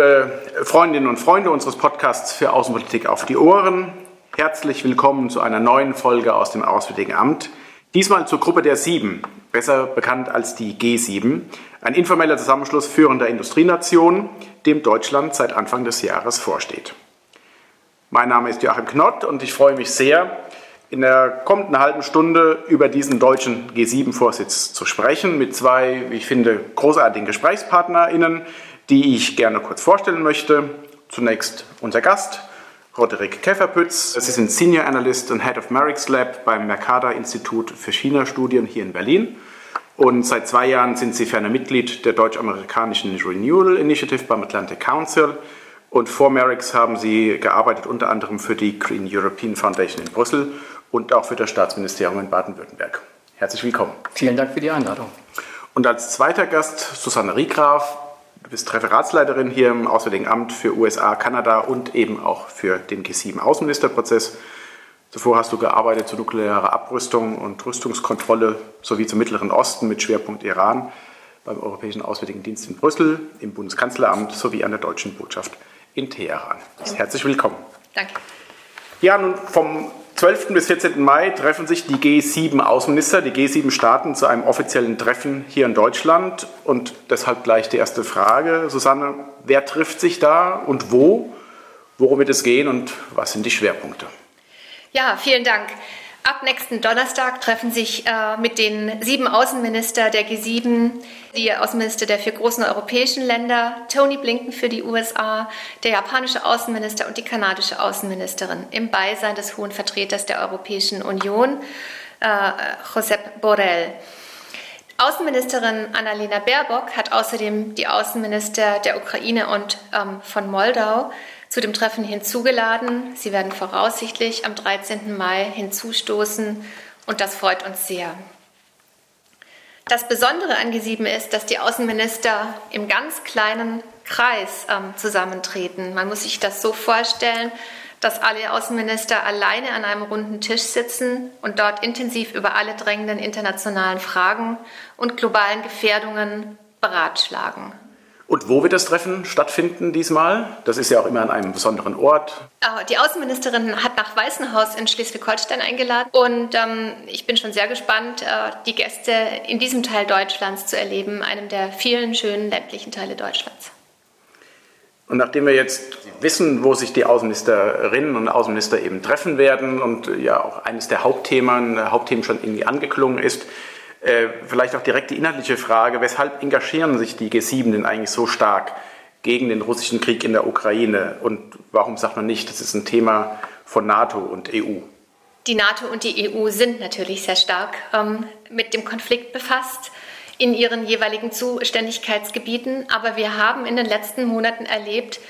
liebe Freundinnen und Freunde unseres Podcasts für Außenpolitik auf die Ohren. Herzlich willkommen zu einer neuen Folge aus dem Auswärtigen Amt. Diesmal zur Gruppe der Sieben, besser bekannt als die G7, ein informeller Zusammenschluss führender Industrienationen, dem Deutschland seit Anfang des Jahres vorsteht. Mein Name ist Joachim Knott und ich freue mich sehr, in der kommenden halben Stunde über diesen deutschen G7-Vorsitz zu sprechen mit zwei, wie ich finde, großartigen GesprächspartnerInnen, die ich gerne kurz vorstellen möchte. Zunächst unser Gast, Roderick Käferpütz. Sie sind Senior Analyst und Head of Merix Lab beim Mercator Institut für China-Studien hier in Berlin. Und seit zwei Jahren sind Sie ferner Mitglied der deutsch-amerikanischen Renewal Initiative beim Atlantic Council. Und vor Merix haben Sie gearbeitet unter anderem für die Green European Foundation in Brüssel und auch für das Staatsministerium in Baden-Württemberg. Herzlich willkommen. Vielen Dank für die Einladung. Und als zweiter Gast Susanne Riegraf. Du bist Referatsleiterin hier im Auswärtigen Amt für USA, Kanada und eben auch für den G7-Außenministerprozess. Zuvor hast du gearbeitet zur nuklearen Abrüstung und Rüstungskontrolle sowie zum Mittleren Osten mit Schwerpunkt Iran beim Europäischen Auswärtigen Dienst in Brüssel, im Bundeskanzleramt sowie an der Deutschen Botschaft in Teheran. Herzlich willkommen. Danke. Ja, nun vom 12. bis 14. Mai treffen sich die G7-Außenminister, die G7-Staaten zu einem offiziellen Treffen hier in Deutschland. Und deshalb gleich die erste Frage. Susanne, wer trifft sich da und wo? Worum wird es gehen und was sind die Schwerpunkte? Ja, vielen Dank. Ab nächsten Donnerstag treffen sich äh, mit den sieben Außenminister der G7 die Außenminister der vier großen europäischen Länder, Tony Blinken für die USA, der japanische Außenminister und die kanadische Außenministerin im Beisein des hohen Vertreters der Europäischen Union, äh, Josep Borrell. Außenministerin Annalena Baerbock hat außerdem die Außenminister der Ukraine und ähm, von Moldau zu dem Treffen hinzugeladen. Sie werden voraussichtlich am 13. Mai hinzustoßen und das freut uns sehr. Das Besondere an G7 ist, dass die Außenminister im ganz kleinen Kreis ähm, zusammentreten. Man muss sich das so vorstellen, dass alle Außenminister alleine an einem runden Tisch sitzen und dort intensiv über alle drängenden internationalen Fragen und globalen Gefährdungen beratschlagen. Und wo wird das Treffen stattfinden diesmal? Das ist ja auch immer an einem besonderen Ort. Ah, die Außenministerin hat nach Weißenhaus in Schleswig-Holstein eingeladen und ähm, ich bin schon sehr gespannt, äh, die Gäste in diesem Teil Deutschlands zu erleben, einem der vielen schönen ländlichen Teile Deutschlands. Und nachdem wir jetzt wissen, wo sich die Außenministerinnen und Außenminister eben treffen werden und ja auch eines der Hauptthemen, Hauptthemen schon irgendwie angeklungen ist, äh, vielleicht auch direkt die inhaltliche Frage, weshalb engagieren sich die G7 denn eigentlich so stark gegen den russischen Krieg in der Ukraine? Und warum sagt man nicht, das ist ein Thema von NATO und EU? Die NATO und die EU sind natürlich sehr stark ähm, mit dem Konflikt befasst in ihren jeweiligen Zuständigkeitsgebieten. Aber wir haben in den letzten Monaten erlebt,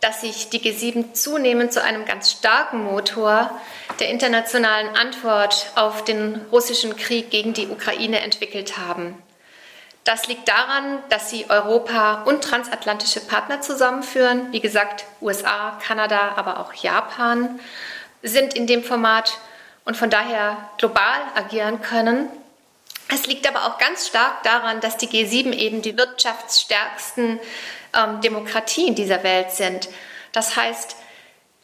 dass sich die G7 zunehmend zu einem ganz starken Motor der internationalen Antwort auf den russischen Krieg gegen die Ukraine entwickelt haben. Das liegt daran, dass sie Europa und transatlantische Partner zusammenführen. Wie gesagt, USA, Kanada, aber auch Japan sind in dem Format und von daher global agieren können. Es liegt aber auch ganz stark daran, dass die G7 eben die wirtschaftsstärksten ähm, Demokratien dieser Welt sind. Das heißt,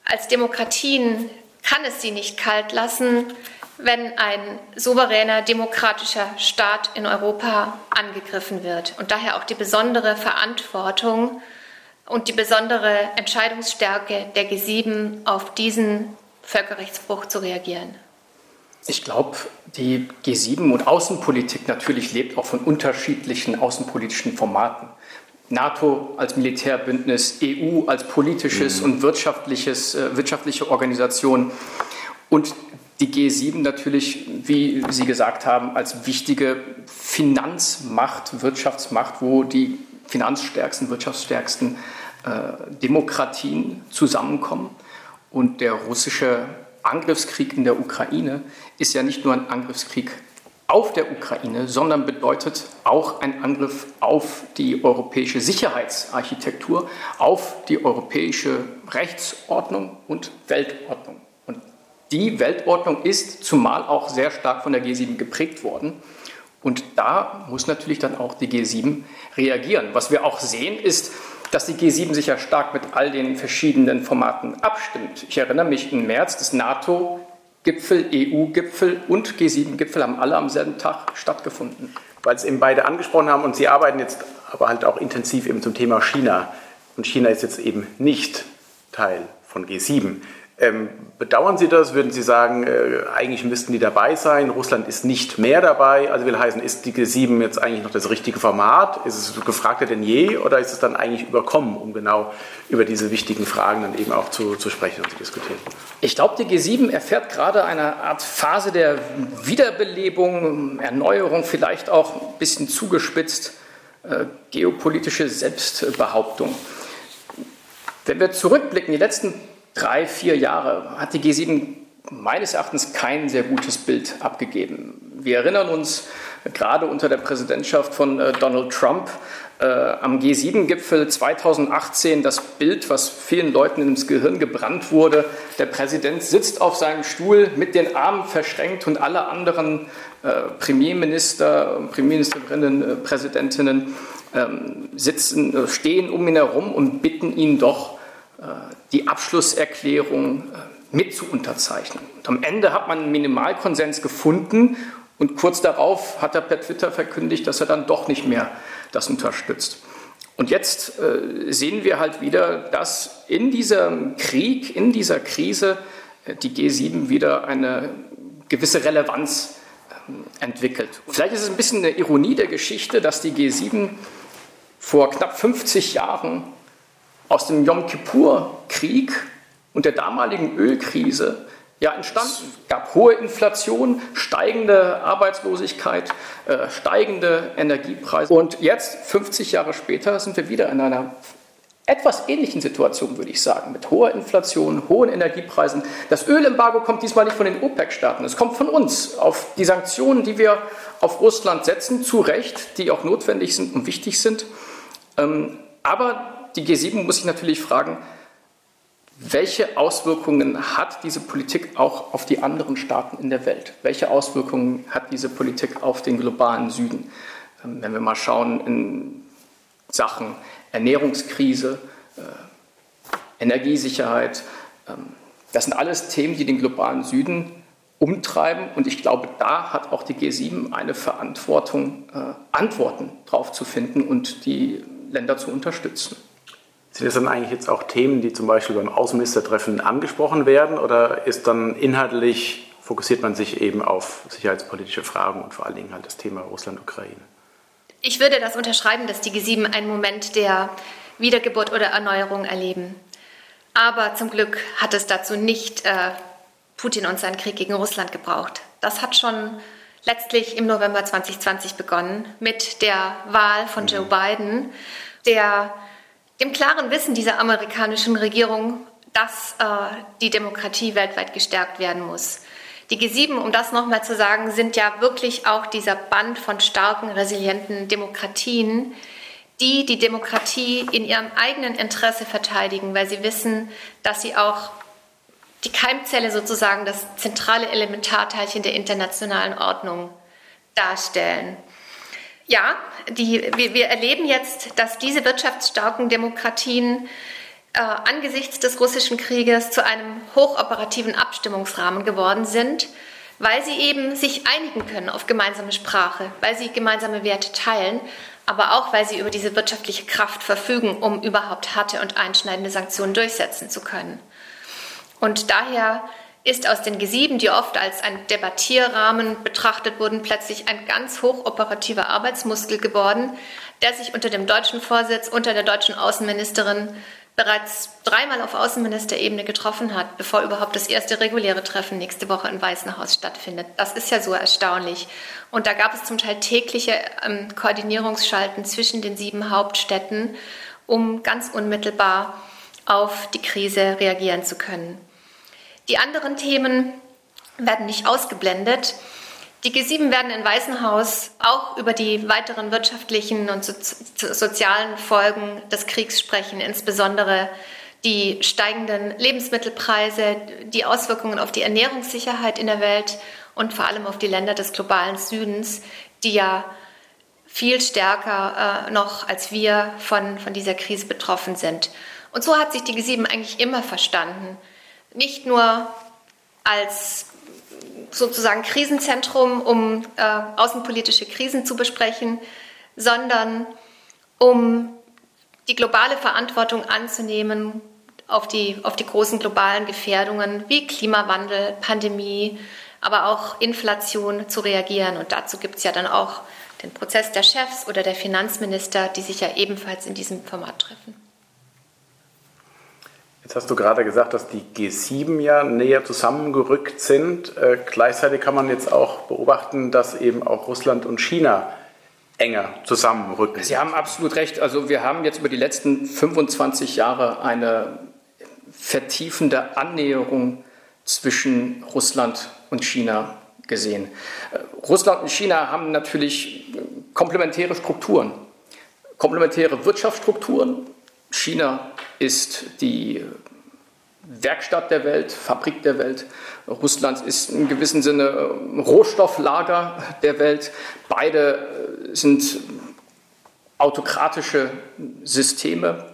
als Demokratien kann es sie nicht kalt lassen, wenn ein souveräner demokratischer Staat in Europa angegriffen wird. Und daher auch die besondere Verantwortung und die besondere Entscheidungsstärke der G7 auf diesen Völkerrechtsbruch zu reagieren. Ich glaube, die G7 und Außenpolitik natürlich lebt auch von unterschiedlichen außenpolitischen Formaten. NATO als Militärbündnis, EU als politisches mhm. und wirtschaftliches, äh, wirtschaftliche Organisation und die G7 natürlich, wie Sie gesagt haben, als wichtige Finanzmacht, Wirtschaftsmacht, wo die finanzstärksten, wirtschaftsstärksten äh, Demokratien zusammenkommen. Und der russische Angriffskrieg in der Ukraine ist ja nicht nur ein Angriffskrieg auf der Ukraine, sondern bedeutet auch ein Angriff auf die europäische Sicherheitsarchitektur, auf die europäische Rechtsordnung und Weltordnung. Und die Weltordnung ist zumal auch sehr stark von der G7 geprägt worden. Und da muss natürlich dann auch die G7 reagieren. Was wir auch sehen, ist, dass die G7 sich ja stark mit all den verschiedenen Formaten abstimmt. Ich erinnere mich im März, das NATO-Gipfel, EU-Gipfel und G7-Gipfel haben alle am selben Tag stattgefunden. Weil es eben beide angesprochen haben und Sie arbeiten jetzt aber halt auch intensiv eben zum Thema China. Und China ist jetzt eben nicht Teil von G7. Ähm, bedauern Sie das? Würden Sie sagen, äh, eigentlich müssten die dabei sein? Russland ist nicht mehr dabei. Also will heißen, ist die G7 jetzt eigentlich noch das richtige Format? Ist es gefragter denn je oder ist es dann eigentlich überkommen, um genau über diese wichtigen Fragen dann eben auch zu, zu sprechen und zu diskutieren? Ich glaube, die G7 erfährt gerade eine Art Phase der Wiederbelebung, Erneuerung, vielleicht auch ein bisschen zugespitzt, äh, geopolitische Selbstbehauptung. Wenn wir zurückblicken, die letzten drei, vier Jahre hat die G7 meines Erachtens kein sehr gutes Bild abgegeben. Wir erinnern uns gerade unter der Präsidentschaft von äh, Donald Trump äh, am G7-Gipfel 2018 das Bild, was vielen Leuten ins Gehirn gebrannt wurde. Der Präsident sitzt auf seinem Stuhl mit den Armen verschränkt und alle anderen äh, Premierminister, Premierministerinnen, äh, Präsidentinnen ähm, sitzen, äh, stehen um ihn herum und bitten ihn doch, äh, die Abschlusserklärung äh, mit zu unterzeichnen. Und am Ende hat man einen Minimalkonsens gefunden und kurz darauf hat er per Twitter verkündigt, dass er dann doch nicht mehr das unterstützt. Und jetzt äh, sehen wir halt wieder, dass in diesem Krieg, in dieser Krise die G7 wieder eine gewisse Relevanz entwickelt. Vielleicht ist es ein bisschen eine Ironie der Geschichte, dass die G7 vor knapp 50 Jahren aus dem Yom Kippur-Krieg und der damaligen Ölkrise ja entstanden. Es gab hohe Inflation, steigende Arbeitslosigkeit, äh, steigende Energiepreise. Und jetzt, 50 Jahre später, sind wir wieder in einer etwas ähnlichen Situation, würde ich sagen, mit hoher Inflation, hohen Energiepreisen. Das Ölembargo kommt diesmal nicht von den OPEC-Staaten, es kommt von uns auf die Sanktionen, die wir auf Russland setzen, zu Recht, die auch notwendig sind und wichtig sind. Ähm, aber die G7 muss sich natürlich fragen, welche Auswirkungen hat diese Politik auch auf die anderen Staaten in der Welt? Welche Auswirkungen hat diese Politik auf den globalen Süden? Ähm, wenn wir mal schauen in Sachen Ernährungskrise, äh, Energiesicherheit, ähm, das sind alles Themen, die den globalen Süden umtreiben. Und ich glaube, da hat auch die G7 eine Verantwortung, äh, Antworten drauf zu finden und die Länder zu unterstützen. Sind das dann eigentlich jetzt auch Themen, die zum Beispiel beim Außenministertreffen angesprochen werden oder ist dann inhaltlich, fokussiert man sich eben auf sicherheitspolitische Fragen und vor allen Dingen halt das Thema Russland-Ukraine? Ich würde das unterschreiben, dass die G7 einen Moment der Wiedergeburt oder Erneuerung erleben. Aber zum Glück hat es dazu nicht äh, Putin und seinen Krieg gegen Russland gebraucht. Das hat schon letztlich im November 2020 begonnen mit der Wahl von Joe mhm. Biden, der dem klaren Wissen dieser amerikanischen Regierung, dass äh, die Demokratie weltweit gestärkt werden muss. Die G7, um das nochmal zu sagen, sind ja wirklich auch dieser Band von starken, resilienten Demokratien, die die Demokratie in ihrem eigenen Interesse verteidigen, weil sie wissen, dass sie auch die Keimzelle sozusagen das zentrale Elementarteilchen der internationalen Ordnung darstellen. Ja, die, wir, wir erleben jetzt, dass diese wirtschaftsstarken Demokratien äh, angesichts des russischen Krieges zu einem hochoperativen Abstimmungsrahmen geworden sind, weil sie eben sich einigen können auf gemeinsame Sprache, weil sie gemeinsame Werte teilen, aber auch weil sie über diese wirtschaftliche Kraft verfügen, um überhaupt harte und einschneidende Sanktionen durchsetzen zu können. Und daher ist aus den G7, die oft als ein Debattierrahmen betrachtet wurden, plötzlich ein ganz hochoperativer Arbeitsmuskel geworden, der sich unter dem deutschen Vorsitz, unter der deutschen Außenministerin bereits dreimal auf Außenministerebene getroffen hat, bevor überhaupt das erste reguläre Treffen nächste Woche im Weißen Haus stattfindet. Das ist ja so erstaunlich. Und da gab es zum Teil tägliche ähm, Koordinierungsschalten zwischen den sieben Hauptstädten, um ganz unmittelbar auf die Krise reagieren zu können. Die anderen Themen werden nicht ausgeblendet. Die G7 werden in Weißenhaus auch über die weiteren wirtschaftlichen und so sozialen Folgen des Kriegs sprechen, insbesondere die steigenden Lebensmittelpreise, die Auswirkungen auf die Ernährungssicherheit in der Welt und vor allem auf die Länder des globalen Südens, die ja viel stärker äh, noch als wir von, von dieser Krise betroffen sind. Und so hat sich die G7 eigentlich immer verstanden. Nicht nur als sozusagen Krisenzentrum, um äh, außenpolitische Krisen zu besprechen, sondern um die globale Verantwortung anzunehmen auf die, auf die großen globalen Gefährdungen wie Klimawandel, Pandemie, aber auch Inflation zu reagieren. Und dazu gibt es ja dann auch den Prozess der Chefs oder der Finanzminister, die sich ja ebenfalls in diesem Format treffen. Jetzt hast du gerade gesagt, dass die G7 ja näher zusammengerückt sind. Äh, gleichzeitig kann man jetzt auch beobachten, dass eben auch Russland und China enger zusammenrücken. Sie haben absolut recht. Also wir haben jetzt über die letzten 25 Jahre eine vertiefende Annäherung zwischen Russland und China gesehen. Äh, Russland und China haben natürlich komplementäre Strukturen, komplementäre Wirtschaftsstrukturen. China ist die Werkstatt der Welt, Fabrik der Welt. Russland ist in gewissem Sinne äh, Rohstofflager der Welt. Beide äh, sind autokratische Systeme.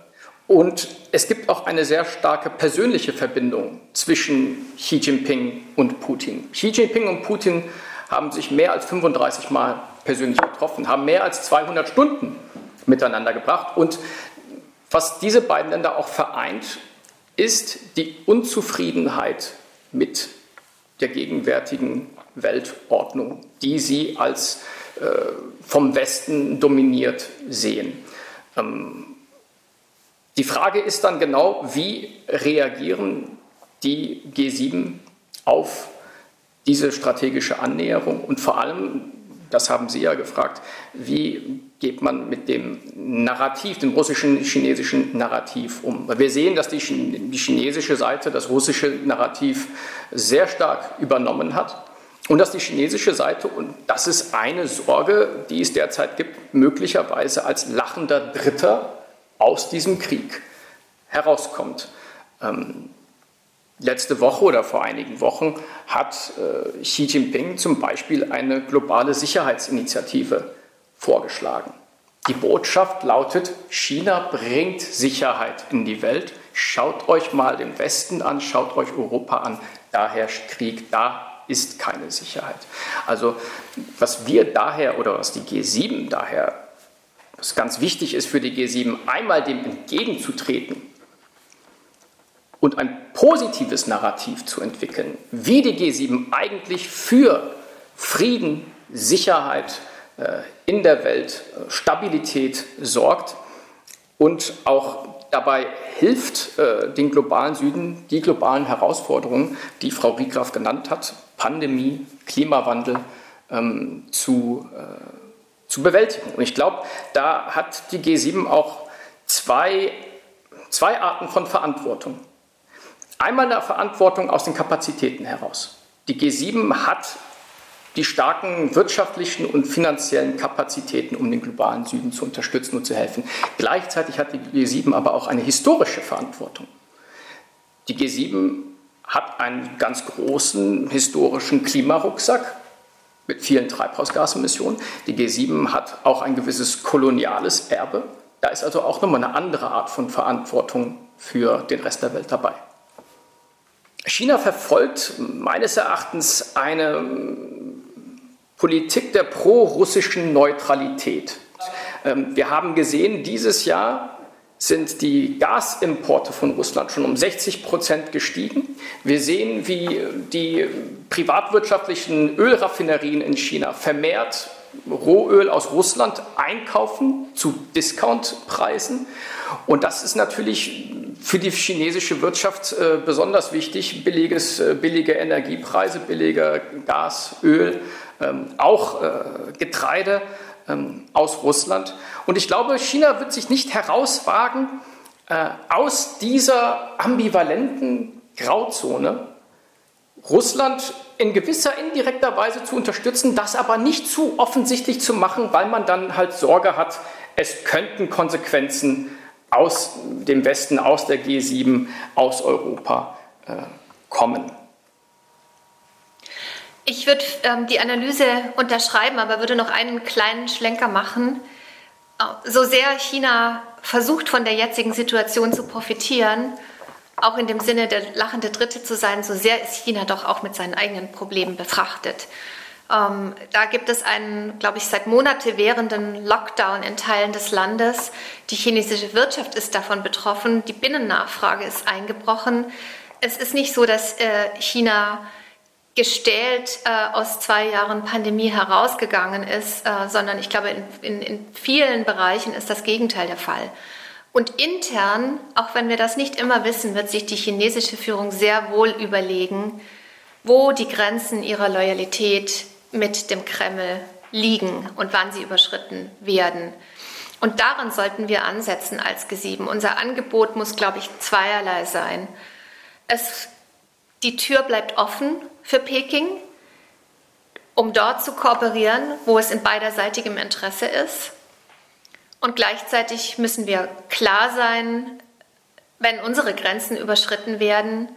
Und es gibt auch eine sehr starke persönliche Verbindung zwischen Xi Jinping und Putin. Xi Jinping und Putin haben sich mehr als 35 Mal persönlich getroffen, haben mehr als 200 Stunden miteinander gebracht. Und was diese beiden Länder auch vereint, ist die Unzufriedenheit mit der gegenwärtigen Weltordnung, die sie als äh, vom Westen dominiert sehen. Ähm, die Frage ist dann genau, wie reagieren die G7 auf diese strategische Annäherung und vor allem, das haben Sie ja gefragt, wie geht man mit dem Narrativ, dem russischen, chinesischen Narrativ um? Wir sehen, dass die, die chinesische Seite das russische Narrativ sehr stark übernommen hat und dass die chinesische Seite, und das ist eine Sorge, die es derzeit gibt, möglicherweise als lachender Dritter aus diesem Krieg herauskommt. Ähm, letzte Woche oder vor einigen Wochen hat äh, Xi Jinping zum Beispiel eine globale Sicherheitsinitiative vorgeschlagen. Die Botschaft lautet, China bringt Sicherheit in die Welt. Schaut euch mal den Westen an, schaut euch Europa an. Da herrscht Krieg, da ist keine Sicherheit. Also was wir daher oder was die G7 daher, was ganz wichtig ist für die G7, einmal dem entgegenzutreten und ein positives Narrativ zu entwickeln, wie die G7 eigentlich für Frieden, Sicherheit, äh, in der Welt äh, Stabilität sorgt und auch dabei hilft, äh, den globalen Süden die globalen Herausforderungen, die Frau Riegraf genannt hat, Pandemie, Klimawandel, ähm, zu, zu bewältigen. Und ich glaube, da hat die G7 auch zwei, zwei Arten von Verantwortung. Einmal eine Verantwortung aus den Kapazitäten heraus. Die G7 hat die starken wirtschaftlichen und finanziellen Kapazitäten, um den globalen Süden zu unterstützen und zu helfen. Gleichzeitig hat die G7 aber auch eine historische Verantwortung. Die G7 hat einen ganz großen historischen Klimarucksack mit vielen Treibhausgasemissionen. Die G7 hat auch ein gewisses koloniales Erbe. Da ist also auch nochmal eine andere Art von Verantwortung für den Rest der Welt dabei. China verfolgt meines Erachtens eine Politik der pro-russischen Neutralität. Ähm, wir haben gesehen, dieses Jahr sind die Gasimporte von Russland schon um 60 Prozent gestiegen. Wir sehen, wie die privatwirtschaftlichen Ölraffinerien in China vermehrt Rohöl aus Russland einkaufen zu Discountpreisen. Und das ist natürlich für die chinesische Wirtschaft äh, besonders wichtig. Billiges, äh, billige Energiepreise, billiger Gas, Öl ähm, auch äh, Getreide ähm, aus Russland. Und ich glaube, China wird sich nicht herauswagen aus dieser ambivalenten Grauzone, Russland in gewisser indirekter Weise zu unterstützen, das aber nicht zu offensichtlich zu machen, weil man dann halt Sorge hat, es könnten Konsequenzen aus dem Westen, aus der G7, aus Europa äh, kommen. Ich würde ähm, die Analyse unterschreiben, aber würde noch einen kleinen Schlenker machen. Äh, so sehr China versucht, von der jetzigen Situation zu profitieren, auch in dem Sinne der lachende Dritte zu sein, so sehr ist China doch auch mit seinen eigenen Problemen befrachtet. Ähm, da gibt es einen, glaube ich, seit Monate währenden Lockdown in Teilen des Landes. Die chinesische Wirtschaft ist davon betroffen. Die Binnennachfrage ist eingebrochen. Es ist nicht so, dass äh, China gestählt äh, aus zwei Jahren Pandemie herausgegangen ist, äh, sondern ich glaube, in, in, in vielen Bereichen ist das Gegenteil der Fall. Und intern, auch wenn wir das nicht immer wissen, wird sich die chinesische Führung sehr wohl überlegen, wo die Grenzen ihrer Loyalität mit dem Kreml liegen und wann sie überschritten werden. Und daran sollten wir ansetzen als G7. Unser Angebot muss, glaube ich, zweierlei sein. Es, die Tür bleibt offen für Peking, um dort zu kooperieren, wo es in beiderseitigem Interesse ist. Und gleichzeitig müssen wir klar sein, wenn unsere Grenzen überschritten werden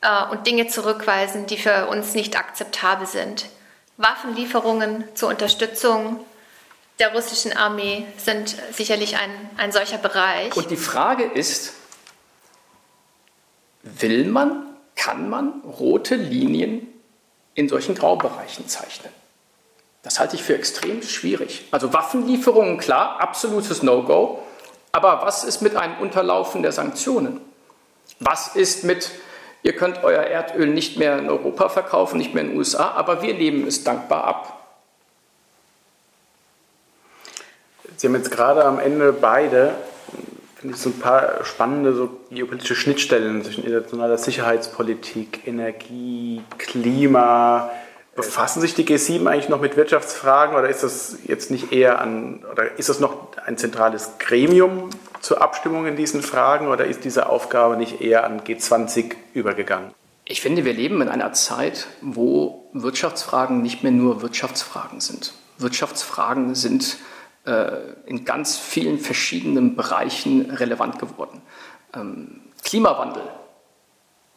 äh, und Dinge zurückweisen, die für uns nicht akzeptabel sind. Waffenlieferungen zur Unterstützung der russischen Armee sind sicherlich ein, ein solcher Bereich. Und die Frage ist, will man, kann man rote Linien in solchen Graubereichen zeichnen? Das halte ich für extrem schwierig. Also Waffenlieferungen, klar, absolutes No-Go. Aber was ist mit einem Unterlaufen der Sanktionen? Was ist mit, ihr könnt euer Erdöl nicht mehr in Europa verkaufen, nicht mehr in den USA, aber wir nehmen es dankbar ab? Sie haben jetzt gerade am Ende beide, finde ich, so ein paar spannende so geopolitische Schnittstellen zwischen internationaler Sicherheitspolitik, Energie, Klima, Befassen sich die G7 eigentlich noch mit Wirtschaftsfragen oder ist das jetzt nicht eher an, oder ist das noch ein zentrales Gremium zur Abstimmung in diesen Fragen oder ist diese Aufgabe nicht eher an G20 übergegangen? Ich finde, wir leben in einer Zeit, wo Wirtschaftsfragen nicht mehr nur Wirtschaftsfragen sind. Wirtschaftsfragen sind äh, in ganz vielen verschiedenen Bereichen relevant geworden. Ähm, Klimawandel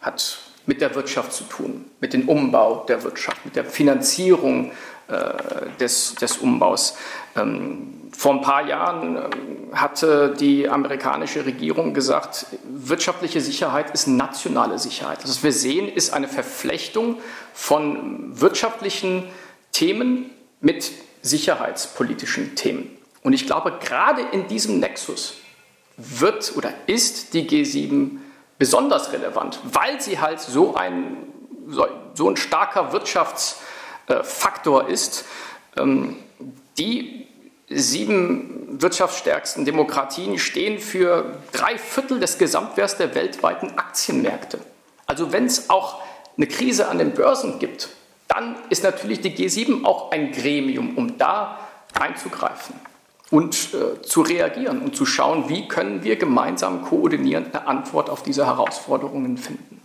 hat mit der Wirtschaft zu tun, mit dem Umbau der Wirtschaft, mit der Finanzierung äh, des, des Umbaus. Ähm, vor ein paar Jahren äh, hatte die amerikanische Regierung gesagt, wirtschaftliche Sicherheit ist nationale Sicherheit. Was wir sehen, ist eine Verflechtung von wirtschaftlichen Themen mit sicherheitspolitischen Themen. Und ich glaube, gerade in diesem Nexus wird oder ist die G7 besonders relevant, weil sie halt so ein, so ein starker Wirtschaftsfaktor ist. Ähm, die sieben wirtschaftsstärksten Demokratien stehen für drei Viertel des Gesamtwerts der weltweiten Aktienmärkte. Also wenn es auch eine Krise an den Börsen gibt, dann ist natürlich die G7 auch ein Gremium, um da einzugreifen und äh, zu reagieren und zu schauen, wie können wir gemeinsam koordinierend eine Antwort auf diese Herausforderungen finden.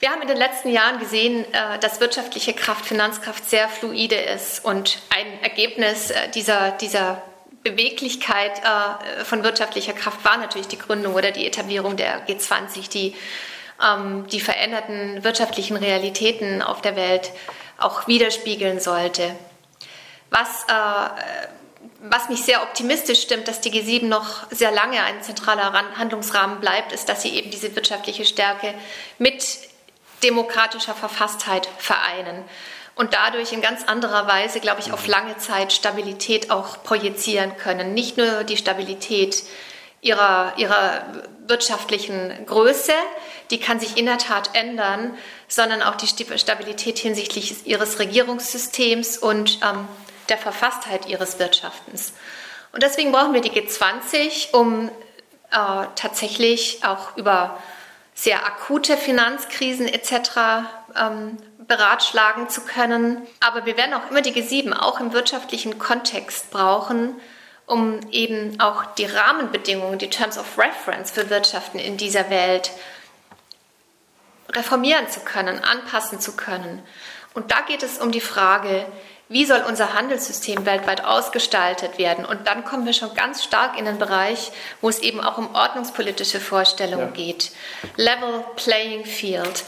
Wir haben in den letzten Jahren gesehen, äh, dass wirtschaftliche Kraft, Finanzkraft sehr fluide ist und ein Ergebnis äh, dieser, dieser Beweglichkeit äh, von wirtschaftlicher Kraft war natürlich die Gründung oder die Etablierung der G20, die ähm, die veränderten wirtschaftlichen Realitäten auf der Welt auch widerspiegeln sollte. Was was mich sehr optimistisch stimmt, dass die G7 noch sehr lange ein zentraler Handlungsrahmen bleibt, ist, dass sie eben diese wirtschaftliche Stärke mit demokratischer Verfasstheit vereinen und dadurch in ganz anderer Weise, glaube ich, auf lange Zeit Stabilität auch projizieren können. Nicht nur die Stabilität ihrer, ihrer wirtschaftlichen Größe, die kann sich in der Tat ändern, sondern auch die Stabilität hinsichtlich ihres Regierungssystems und ähm, der Verfasstheit ihres Wirtschaftens. Und deswegen brauchen wir die G20, um äh, tatsächlich auch über sehr akute Finanzkrisen etc. Ähm, beratschlagen zu können. Aber wir werden auch immer die G7 auch im wirtschaftlichen Kontext brauchen, um eben auch die Rahmenbedingungen, die Terms of Reference für Wirtschaften in dieser Welt reformieren zu können, anpassen zu können. Und da geht es um die Frage, wie soll unser Handelssystem weltweit ausgestaltet werden? Und dann kommen wir schon ganz stark in den Bereich, wo es eben auch um ordnungspolitische Vorstellungen ja. geht. Level Playing Field.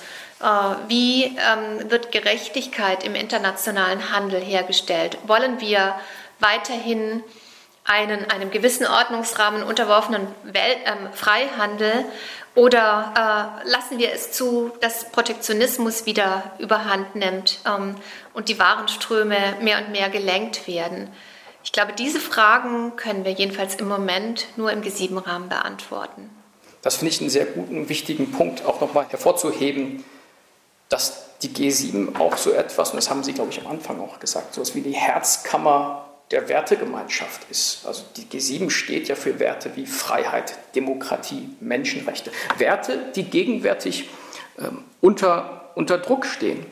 wie ähm, wird Gerechtigkeit im internationalen Handel hergestellt? Wollen wir weiterhin einen einem gewissen Ordnungsrahmen unterworfenen Welt, ähm, Freihandel oder äh, lassen wir es zu, dass Protektionismus wieder überhand nimmt ähm, und die Warenströme mehr und mehr gelenkt werden? Ich glaube, diese Fragen können wir jedenfalls im Moment nur im G7-Rahmen beantworten. Das finde ich einen sehr guten, wichtigen Punkt, auch nochmal hervorzuheben, dass die G7 auch so etwas, und das haben Sie, glaube ich, am Anfang auch gesagt, so etwas wie die Herzkammer der Wertegemeinschaft ist. Also die G7 steht ja für Werte wie Freiheit, Demokratie, Menschenrechte. Werte, die gegenwärtig ähm, unter, unter Druck stehen.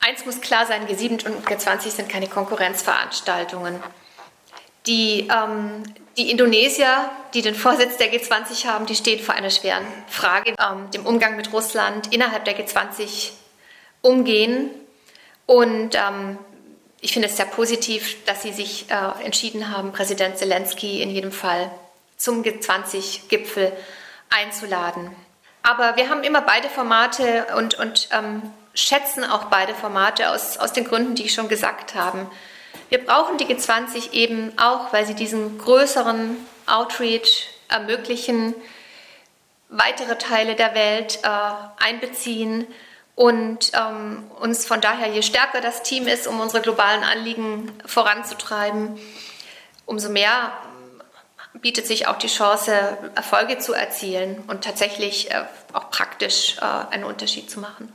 Eins muss klar sein, G7 und G20 sind keine Konkurrenzveranstaltungen. Die, ähm, die Indonesier, die den Vorsitz der G20 haben, die stehen vor einer schweren Frage, ähm, dem Umgang mit Russland innerhalb der G20 umgehen. Und ähm, ich finde es sehr positiv, dass Sie sich äh, entschieden haben, Präsident Zelensky in jedem Fall zum G20-Gipfel einzuladen. Aber wir haben immer beide Formate und, und ähm, schätzen auch beide Formate aus, aus den Gründen, die ich schon gesagt habe. Wir brauchen die G20 eben auch, weil sie diesen größeren Outreach ermöglichen, weitere Teile der Welt äh, einbeziehen und ähm, uns von daher, je stärker das Team ist, um unsere globalen Anliegen voranzutreiben, umso mehr bietet sich auch die Chance, Erfolge zu erzielen und tatsächlich äh, auch praktisch äh, einen Unterschied zu machen.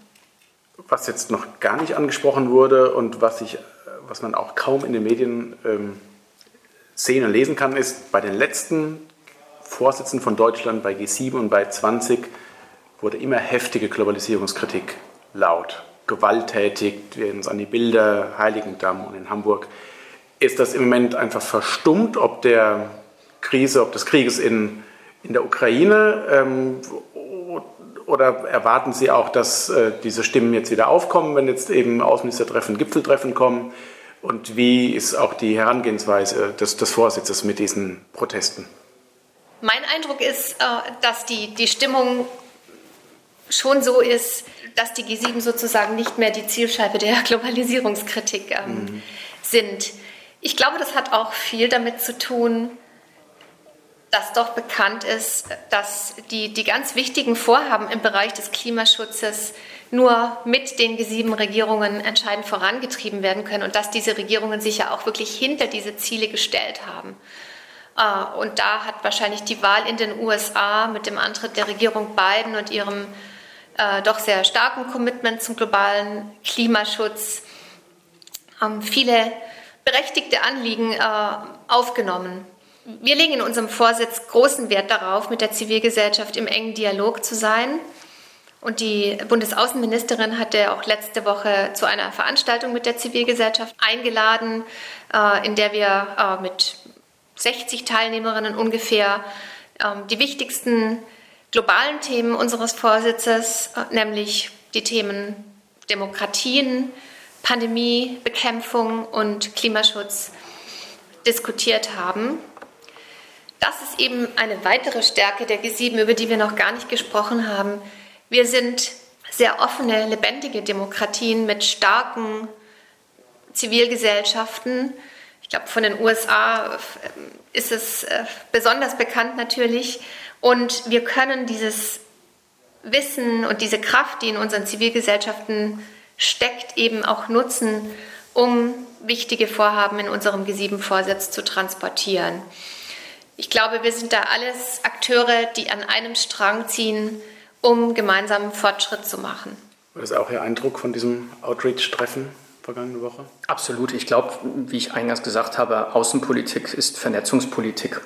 Was jetzt noch gar nicht angesprochen wurde und was ich was man auch kaum in den Medien ähm, sehen und lesen kann, ist, bei den letzten Vorsitzenden von Deutschland, bei G7 und bei 20, wurde immer heftige Globalisierungskritik laut, gewalttätig. Wir uns an die Bilder, Heiligendamm und in Hamburg. Ist das im Moment einfach verstummt, ob der Krise, ob des Krieges in, in der Ukraine? Ähm, oder erwarten Sie auch, dass äh, diese Stimmen jetzt wieder aufkommen, wenn jetzt eben Außenministertreffen, Gipfeltreffen kommen? Und wie ist auch die Herangehensweise des, des Vorsitzes mit diesen Protesten? Mein Eindruck ist, äh, dass die, die Stimmung schon so ist, dass die G7 sozusagen nicht mehr die Zielscheibe der Globalisierungskritik ähm, mhm. sind. Ich glaube, das hat auch viel damit zu tun, dass doch bekannt ist, dass die, die ganz wichtigen Vorhaben im Bereich des Klimaschutzes nur mit den G7-Regierungen entscheidend vorangetrieben werden können und dass diese Regierungen sich ja auch wirklich hinter diese Ziele gestellt haben. Äh, und da hat wahrscheinlich die Wahl in den USA mit dem Antritt der Regierung Biden und ihrem äh, doch sehr starken Commitment zum globalen Klimaschutz ähm, viele berechtigte Anliegen äh, aufgenommen. Wir legen in unserem Vorsitz großen Wert darauf, mit der Zivilgesellschaft im engen Dialog zu sein. Und die Bundesaußenministerin hatte auch letzte Woche zu einer Veranstaltung mit der Zivilgesellschaft eingeladen, äh, in der wir äh, mit 60 Teilnehmerinnen ungefähr ähm, die wichtigsten globalen Themen unseres Vorsitzes, äh, nämlich die Themen Demokratien, Pandemiebekämpfung und Klimaschutz diskutiert haben. Das ist eben eine weitere Stärke der G7, über die wir noch gar nicht gesprochen haben. Wir sind sehr offene, lebendige Demokratien mit starken Zivilgesellschaften. Ich glaube, von den USA äh, ist es äh, besonders bekannt natürlich. Und wir können dieses Wissen und diese Kraft, die in unseren Zivilgesellschaften steckt, eben auch nutzen, um wichtige Vorhaben in unserem G7-Vorsitz zu transportieren. Ich glaube, wir sind da alles Akteure, die an einem Strang ziehen, um gemeinsamen Fortschritt zu machen. War das auch Ihr Eindruck von diesem Outreach-Treffen vergangene Woche? Absolut. Ich glaube, wie ich eingangs gesagt habe, Außenpolitik ist Vernetzungspolitik.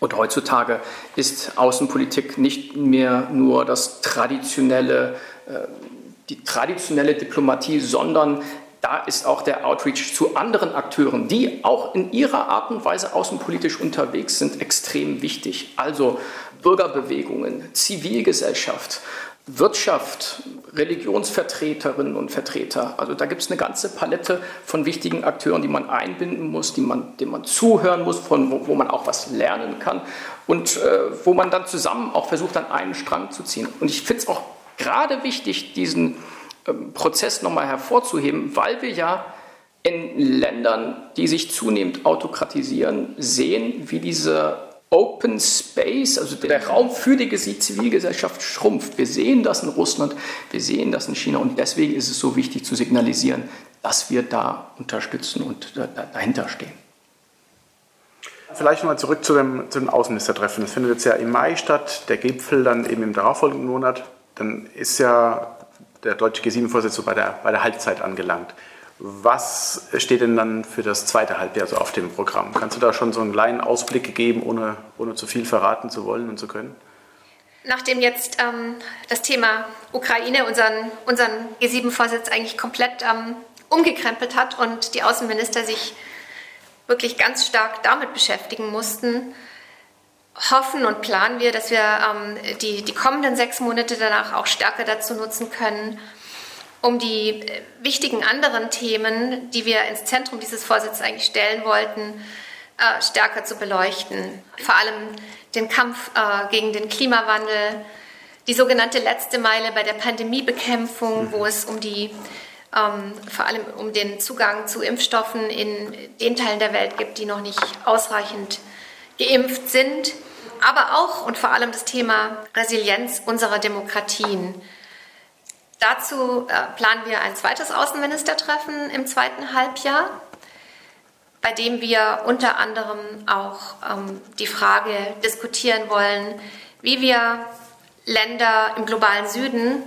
Und heutzutage ist Außenpolitik nicht mehr nur das traditionelle, äh, die traditionelle Diplomatie, sondern da ist auch der Outreach zu anderen Akteuren, die auch in ihrer Art und Weise außenpolitisch unterwegs sind, extrem wichtig. Also Bürgerbewegungen, Zivilgesellschaft, Wirtschaft, Religionsvertreterinnen und Vertreter. Also da gibt es eine ganze Palette von wichtigen Akteuren, die man einbinden muss, die man, denen man zuhören muss, von wo, wo man auch was lernen kann und äh, wo man dann zusammen auch versucht, an einen Strang zu ziehen. Und ich finde es auch gerade wichtig, diesen ähm, Prozess nochmal hervorzuheben, weil wir ja in Ländern, die sich zunehmend autokratisieren, sehen, wie dieser Open Space, also der Raum für die Zivilgesellschaft schrumpft. Wir sehen das in Russland, wir sehen das in China und deswegen ist es so wichtig zu signalisieren, dass wir da unterstützen und dahinter stehen. Vielleicht nochmal zurück zu dem, zu dem Außenministertreffen. Das findet jetzt ja im Mai statt, der Gipfel dann eben im darauffolgenden Monat. Dann ist ja der deutsche G7-Vorsitzende bei der, bei der Halbzeit angelangt. Was steht denn dann für das zweite Halbjahr so auf dem Programm? Kannst du da schon so einen kleinen Ausblick geben, ohne, ohne zu viel verraten zu wollen und zu können? Nachdem jetzt ähm, das Thema Ukraine unseren, unseren G7-Vorsitz eigentlich komplett ähm, umgekrempelt hat und die Außenminister sich wirklich ganz stark damit beschäftigen mussten, hoffen und planen wir, dass wir ähm, die, die kommenden sechs Monate danach auch stärker dazu nutzen können, um die äh, wichtigen anderen Themen, die wir ins Zentrum dieses Vorsitzes eigentlich stellen wollten, äh, stärker zu beleuchten. Vor allem den Kampf äh, gegen den Klimawandel, die sogenannte letzte Meile bei der Pandemiebekämpfung, wo es um die ähm, vor allem um den Zugang zu Impfstoffen in den Teilen der Welt gibt, die noch nicht ausreichend geimpft sind, aber auch und vor allem das Thema Resilienz unserer Demokratien. Dazu äh, planen wir ein zweites Außenministertreffen im zweiten Halbjahr, bei dem wir unter anderem auch ähm, die Frage diskutieren wollen, wie wir Länder im globalen Süden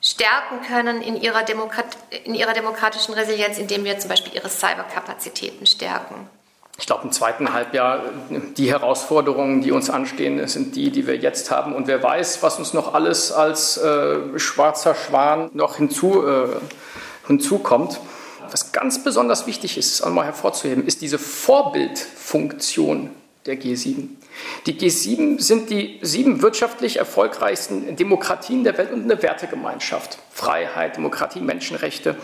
stärken können in ihrer, Demokrat in ihrer demokratischen Resilienz, indem wir zum Beispiel ihre Cyberkapazitäten stärken. Ich glaube, im zweiten Halbjahr, die Herausforderungen, die uns anstehen, sind die, die wir jetzt haben. Und wer weiß, was uns noch alles als äh, schwarzer Schwan noch hinzu, äh, hinzukommt. Was ganz besonders wichtig ist, einmal hervorzuheben, ist diese Vorbildfunktion der G7. Die G7 sind die sieben wirtschaftlich erfolgreichsten Demokratien der Welt und eine Wertegemeinschaft. Freiheit, Demokratie, Menschenrechte.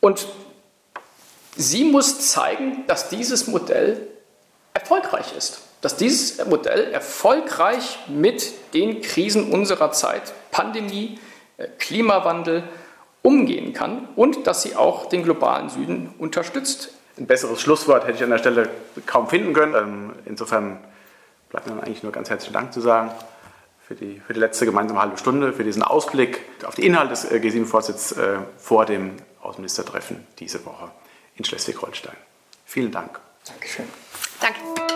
Und sie muss zeigen, dass dieses Modell erfolgreich ist. Dass dieses Modell erfolgreich mit den Krisen unserer Zeit, Pandemie, äh, Klimawandel, umgehen kann und dass sie auch den globalen Süden unterstützt. Ein besseres Schlusswort hätte ich an der Stelle kaum finden können. Ähm, insofern bleibt mir eigentlich nur ganz herzlichen Dank zu sagen für die, für die letzte gemeinsame halbe Stunde, für diesen Ausblick auf die Inhalte des äh, G7-Vorsitzes äh, vor dem Außenministertreffen diese Woche in Schleswig-Holstein. Vielen Dank. Dankeschön. Danke.